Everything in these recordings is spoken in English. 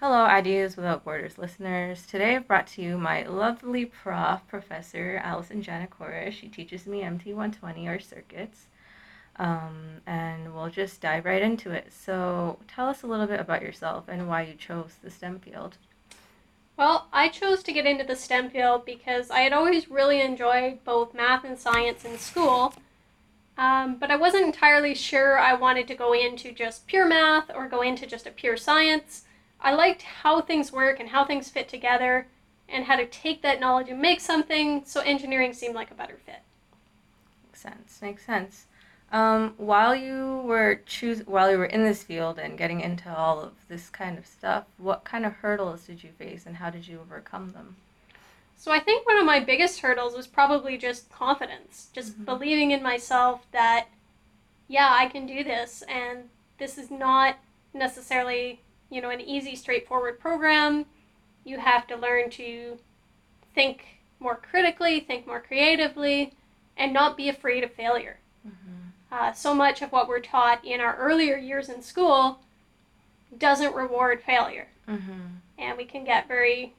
Hello, Ideas Without Borders listeners. Today I've brought to you my lovely prof, Professor Allison Giannikouris. She teaches me MT120 or circuits. Um, and we'll just dive right into it. So, tell us a little bit about yourself and why you chose the STEM field. Well, I chose to get into the STEM field because I had always really enjoyed both math and science in school, um, but I wasn't entirely sure I wanted to go into just pure math or go into just a pure science. I liked how things work and how things fit together and how to take that knowledge and make something, so engineering seemed like a better fit. Makes sense. Makes sense. Um, while you were choose while you were in this field and getting into all of this kind of stuff, what kind of hurdles did you face and how did you overcome them? So I think one of my biggest hurdles was probably just confidence, just mm-hmm. believing in myself that yeah, I can do this and this is not necessarily, you know, an easy straightforward program. You have to learn to think more critically, think more creatively, and not be afraid of failure. Mm-hmm. Uh, so much of what we're taught in our earlier years in school doesn't reward failure. Mm-hmm. And we can get very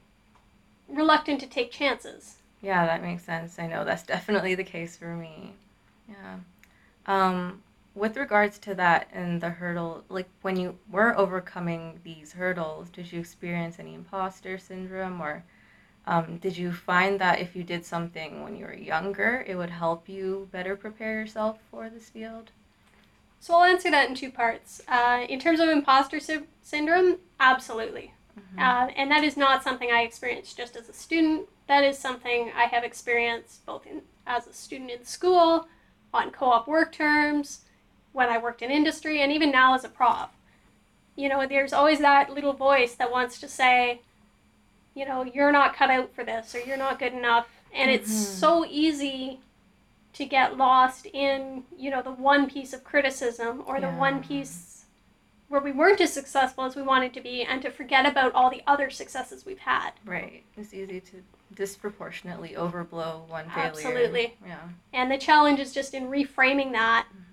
reluctant to take chances. Yeah, that makes sense. I know that's definitely the case for me. Yeah. Um, with regards to that and the hurdle, like when you were overcoming these hurdles, did you experience any imposter syndrome or um, did you find that if you did something when you were younger, it would help you better prepare yourself for this field? So I'll answer that in two parts. Uh, in terms of imposter sy- syndrome, absolutely. Mm-hmm. Uh, and that is not something I experienced just as a student. That is something I have experienced both in, as a student in school, on co op work terms, when I worked in industry, and even now as a prof. You know, there's always that little voice that wants to say, you know, you're not cut out for this or you're not good enough. And mm-hmm. it's so easy to get lost in, you know, the one piece of criticism or the yeah. one piece where we weren't as successful as we wanted to be and to forget about all the other successes we've had. Right. It's easy to disproportionately overblow one failure. Absolutely. Yeah. And the challenge is just in reframing that mm-hmm.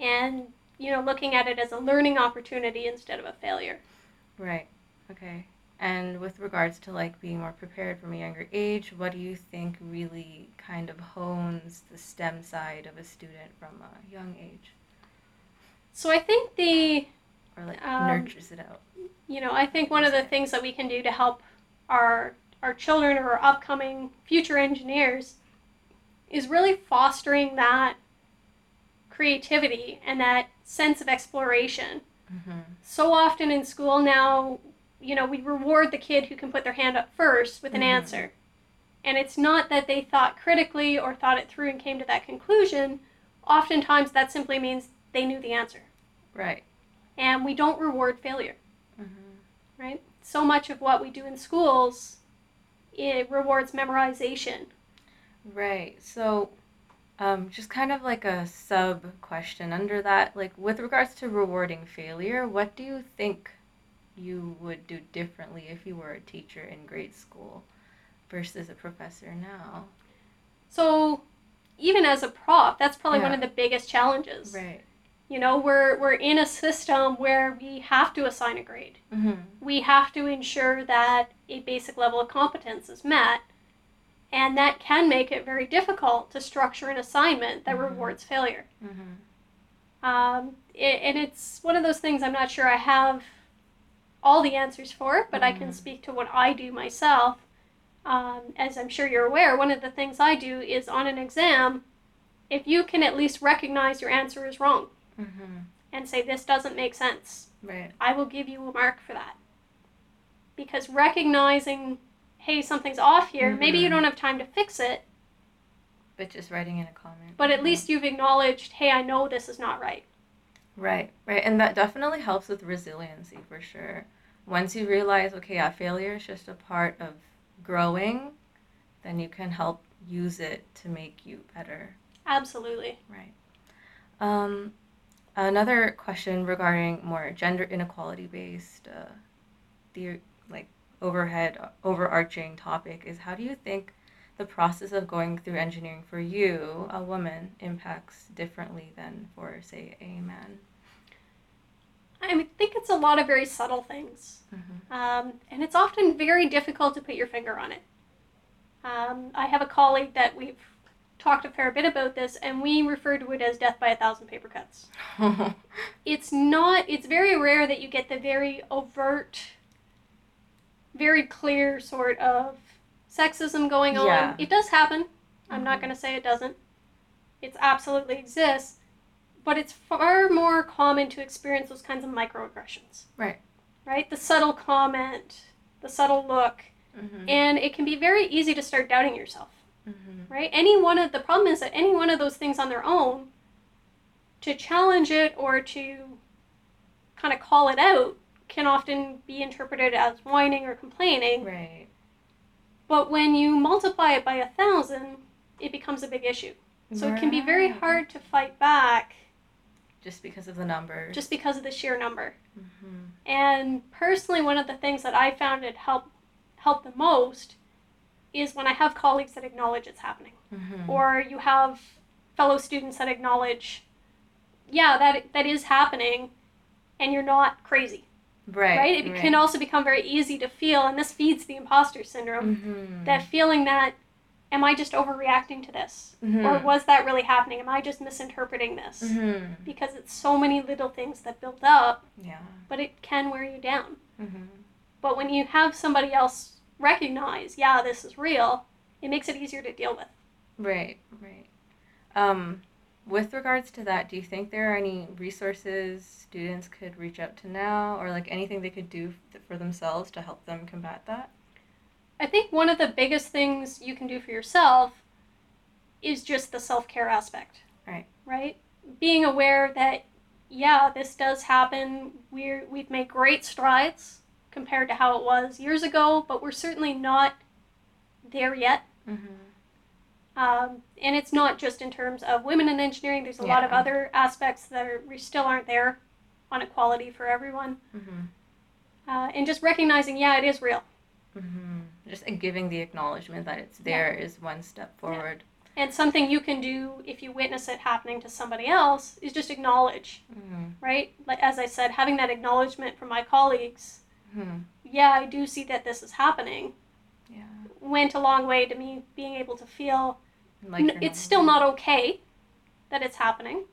And, you know, looking at it as a learning opportunity instead of a failure. Right. Okay. And with regards to like being more prepared from a younger age, what do you think really kind of hones the STEM side of a student from a young age? So I think the or like um, nurtures it out. You know, I think one of the things that we can do to help our our children or our upcoming future engineers is really fostering that creativity and that sense of exploration. Mm-hmm. So often in school now, you know, we reward the kid who can put their hand up first with an mm-hmm. answer. And it's not that they thought critically or thought it through and came to that conclusion. Oftentimes that simply means they knew the answer. Right and we don't reward failure. Mm-hmm. Right? So much of what we do in schools it rewards memorization. Right. So um, just kind of like a sub question under that, like with regards to rewarding failure, what do you think you would do differently if you were a teacher in grade school versus a professor now? So, even as a prof, that's probably yeah. one of the biggest challenges. Right. You know, we're we're in a system where we have to assign a grade. Mm-hmm. We have to ensure that a basic level of competence is met, and that can make it very difficult to structure an assignment that mm-hmm. rewards failure. Mm-hmm. Um, it, and it's one of those things I'm not sure I have all the answers for, but I can mm-hmm. speak to what I do myself. Um, as I'm sure you're aware, one of the things I do is on an exam, if you can at least recognize your answer is wrong, mm-hmm. and say, This doesn't make sense. Right. I will give you a mark for that. Because recognizing, hey, something's off here, mm-hmm. maybe you mm-hmm. don't have time to fix it. But just writing in a comment. But at least you've acknowledged, hey, I know this is not right. Right, right. And that definitely helps with resiliency for sure. Once you realize, okay, yeah, failure is just a part of growing, then you can help use it to make you better. Absolutely. Right. Um, Another question regarding more gender inequality based, uh, the like overhead overarching topic is how do you think the process of going through engineering for you, a woman, impacts differently than for say a man? I mean, think it's a lot of very subtle things. Mm-hmm. Um, and it's often very difficult to put your finger on it. Um, I have a colleague that we've talked a fair bit about this, and we refer to it as death by a thousand paper cuts. It's not, it's very rare that you get the very overt, very clear sort of sexism going on. Yeah. It does happen. I'm not Mhm. going to say it doesn't. It absolutely exists. But it's far more common to experience those kinds of microaggressions. Right. Right? The subtle comment, the subtle look, mm-hmm. and it can be very easy to start doubting yourself Mm-hmm. right any one of the problem is that any one of those things on their own to challenge it or to kind of call it out can often be interpreted as whining or complaining Right. but when you multiply it by a thousand it becomes a big issue so it can be very hard to fight back Just because of the number. just because of the sheer number Mm-hmm. And personally, one of the things that I found it help help the most is when I have colleagues that acknowledge it's happening, Mm-hmm. or you have fellow students that acknowledge, yeah, that that is happening, and you're not crazy, right. right? It can also become very easy to feel, and this feeds the imposter syndrome. Mm-hmm. That feeling that, am I just overreacting to this, mm-hmm. or was that really happening? Am I just misinterpreting this? Mm-hmm. Because it's so many little things that build up, Yeah. but it can wear you down. Mm-hmm. But when you have somebody else recognize, yeah, this is real, it makes it easier to deal with. Right. Right. Um, with regards to that, do you think there are any resources students could reach out to now, or like anything they could do for themselves to help them combat that? I think one of the biggest things you can do for yourself is just the self care aspect. Right. Right? Being aware that, yeah, this does happen. We're, we've made great strides compared to how it was years ago, but we're certainly not there yet. Mm-hmm. Um, and it's not just in terms of women in engineering, there's a lot of other aspects that are, we still aren't there on equality for everyone. Mm-hmm. uh, and just recognizing, yeah, it is real. Mm-hmm. Just giving the acknowledgement that it's there is one step forward. And something you can do if you witness it happening to somebody else is just acknowledge, Mm-hmm. right? Like as I said, having that acknowledgement from my colleagues, Mm-hmm. yeah, I do see that this is happening, Yeah. went a long way to me being able to feel Like n- it's still not okay that it's happening,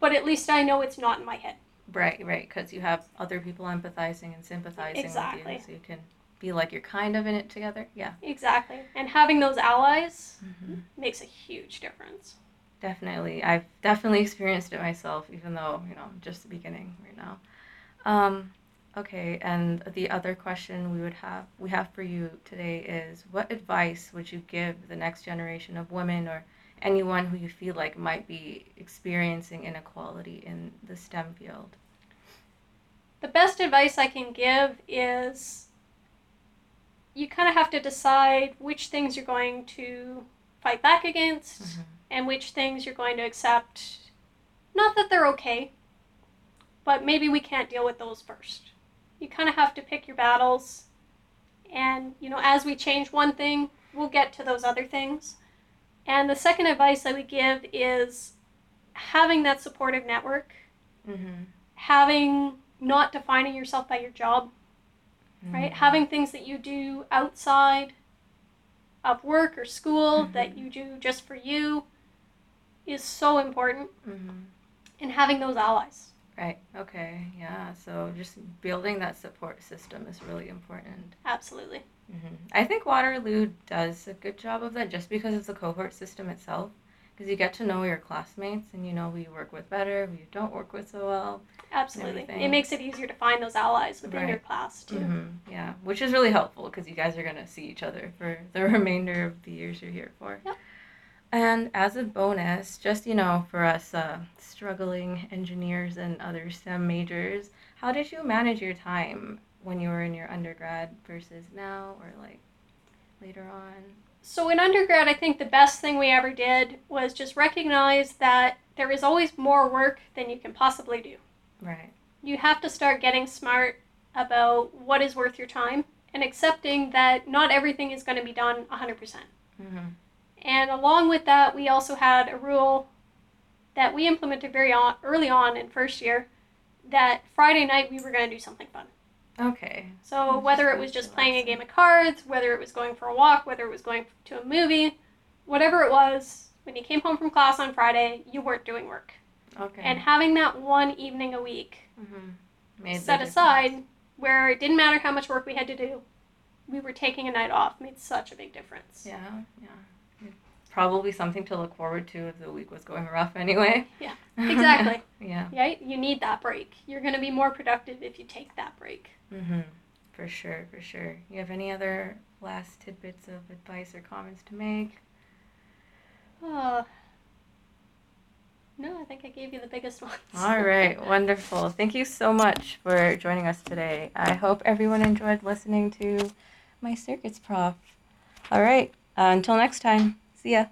but at least I know it's not in my head. Right, right, because you have other people empathizing and sympathizing Exactly. with you, so you can be like you're kind of in it together. Yeah. Exactly. And having those allies Mm-hmm. makes a huge difference. Definitely, I've definitely experienced it myself, even though you know I'm just the beginning right now. Um, okay, and the other question we would have we have for you today is, what advice would you give the next generation of women or anyone who you feel like might be experiencing inequality in the STEM field? the best advice I can give is you kind of have to decide which things you're going to fight back against Mhm. and which things you're going to accept. Not that they're okay, but maybe we can't deal with those first. You kind of have to pick your battles. And, you know, as we change one thing, we'll get to those other things. And the second advice I would give is having that supportive network, Mm-hmm. having not defining yourself by your job, right? Having things that you do outside of work or school Mhm. that you do just for you is so important, Mm-hmm. and having those allies. Right. Okay. Yeah. So just building that support system is really important. Absolutely. hmm I think Waterloo does a good job of that just because of the cohort system itself. Because you get to know your classmates and you know who you work with better, who you don't work with so well. Absolutely. It makes it easier to find those allies within Right. your class, too. hmm Yeah, which is really helpful because you guys are going to see each other for the remainder of the years you're here for. Yep. And as a bonus, just, you know, for us uh, struggling engineers and other STEM majors, how did you manage your time when you were in your undergrad versus now or like later on? So, in undergrad, I think the best thing we ever did was just recognize that there is always more work than you can possibly do. Right. you have to start getting smart about what is worth your time and accepting that not everything is going to be done 100%. hmm And along with that, we also had a rule that we implemented very on, early on in first year that Friday night we were going to do something fun. Okay. So whether it was just playing a game of cards, whether it was going for a walk, whether it was going to a movie, whatever it was, when you came home from class on Friday, you weren't doing work. Okay. And having that one evening a week mm-hmm. Set aside where it didn't matter how much work we had to do, we were taking a night off made such a big difference. Yeah, yeah. Probably something to look forward to if the week was going rough anyway. Yeah, exactly. yeah. Right? You need that break. You're going to be more productive if you take that break. Mm-hmm. For sure, for sure. You have any other last tidbits of advice or comments to make? Uh, no, I think I gave you the biggest ones. All right, wonderful. Thank you so much for joining us today. I hope everyone enjoyed listening to my circuits prof. All right, uh, until next time, see ya.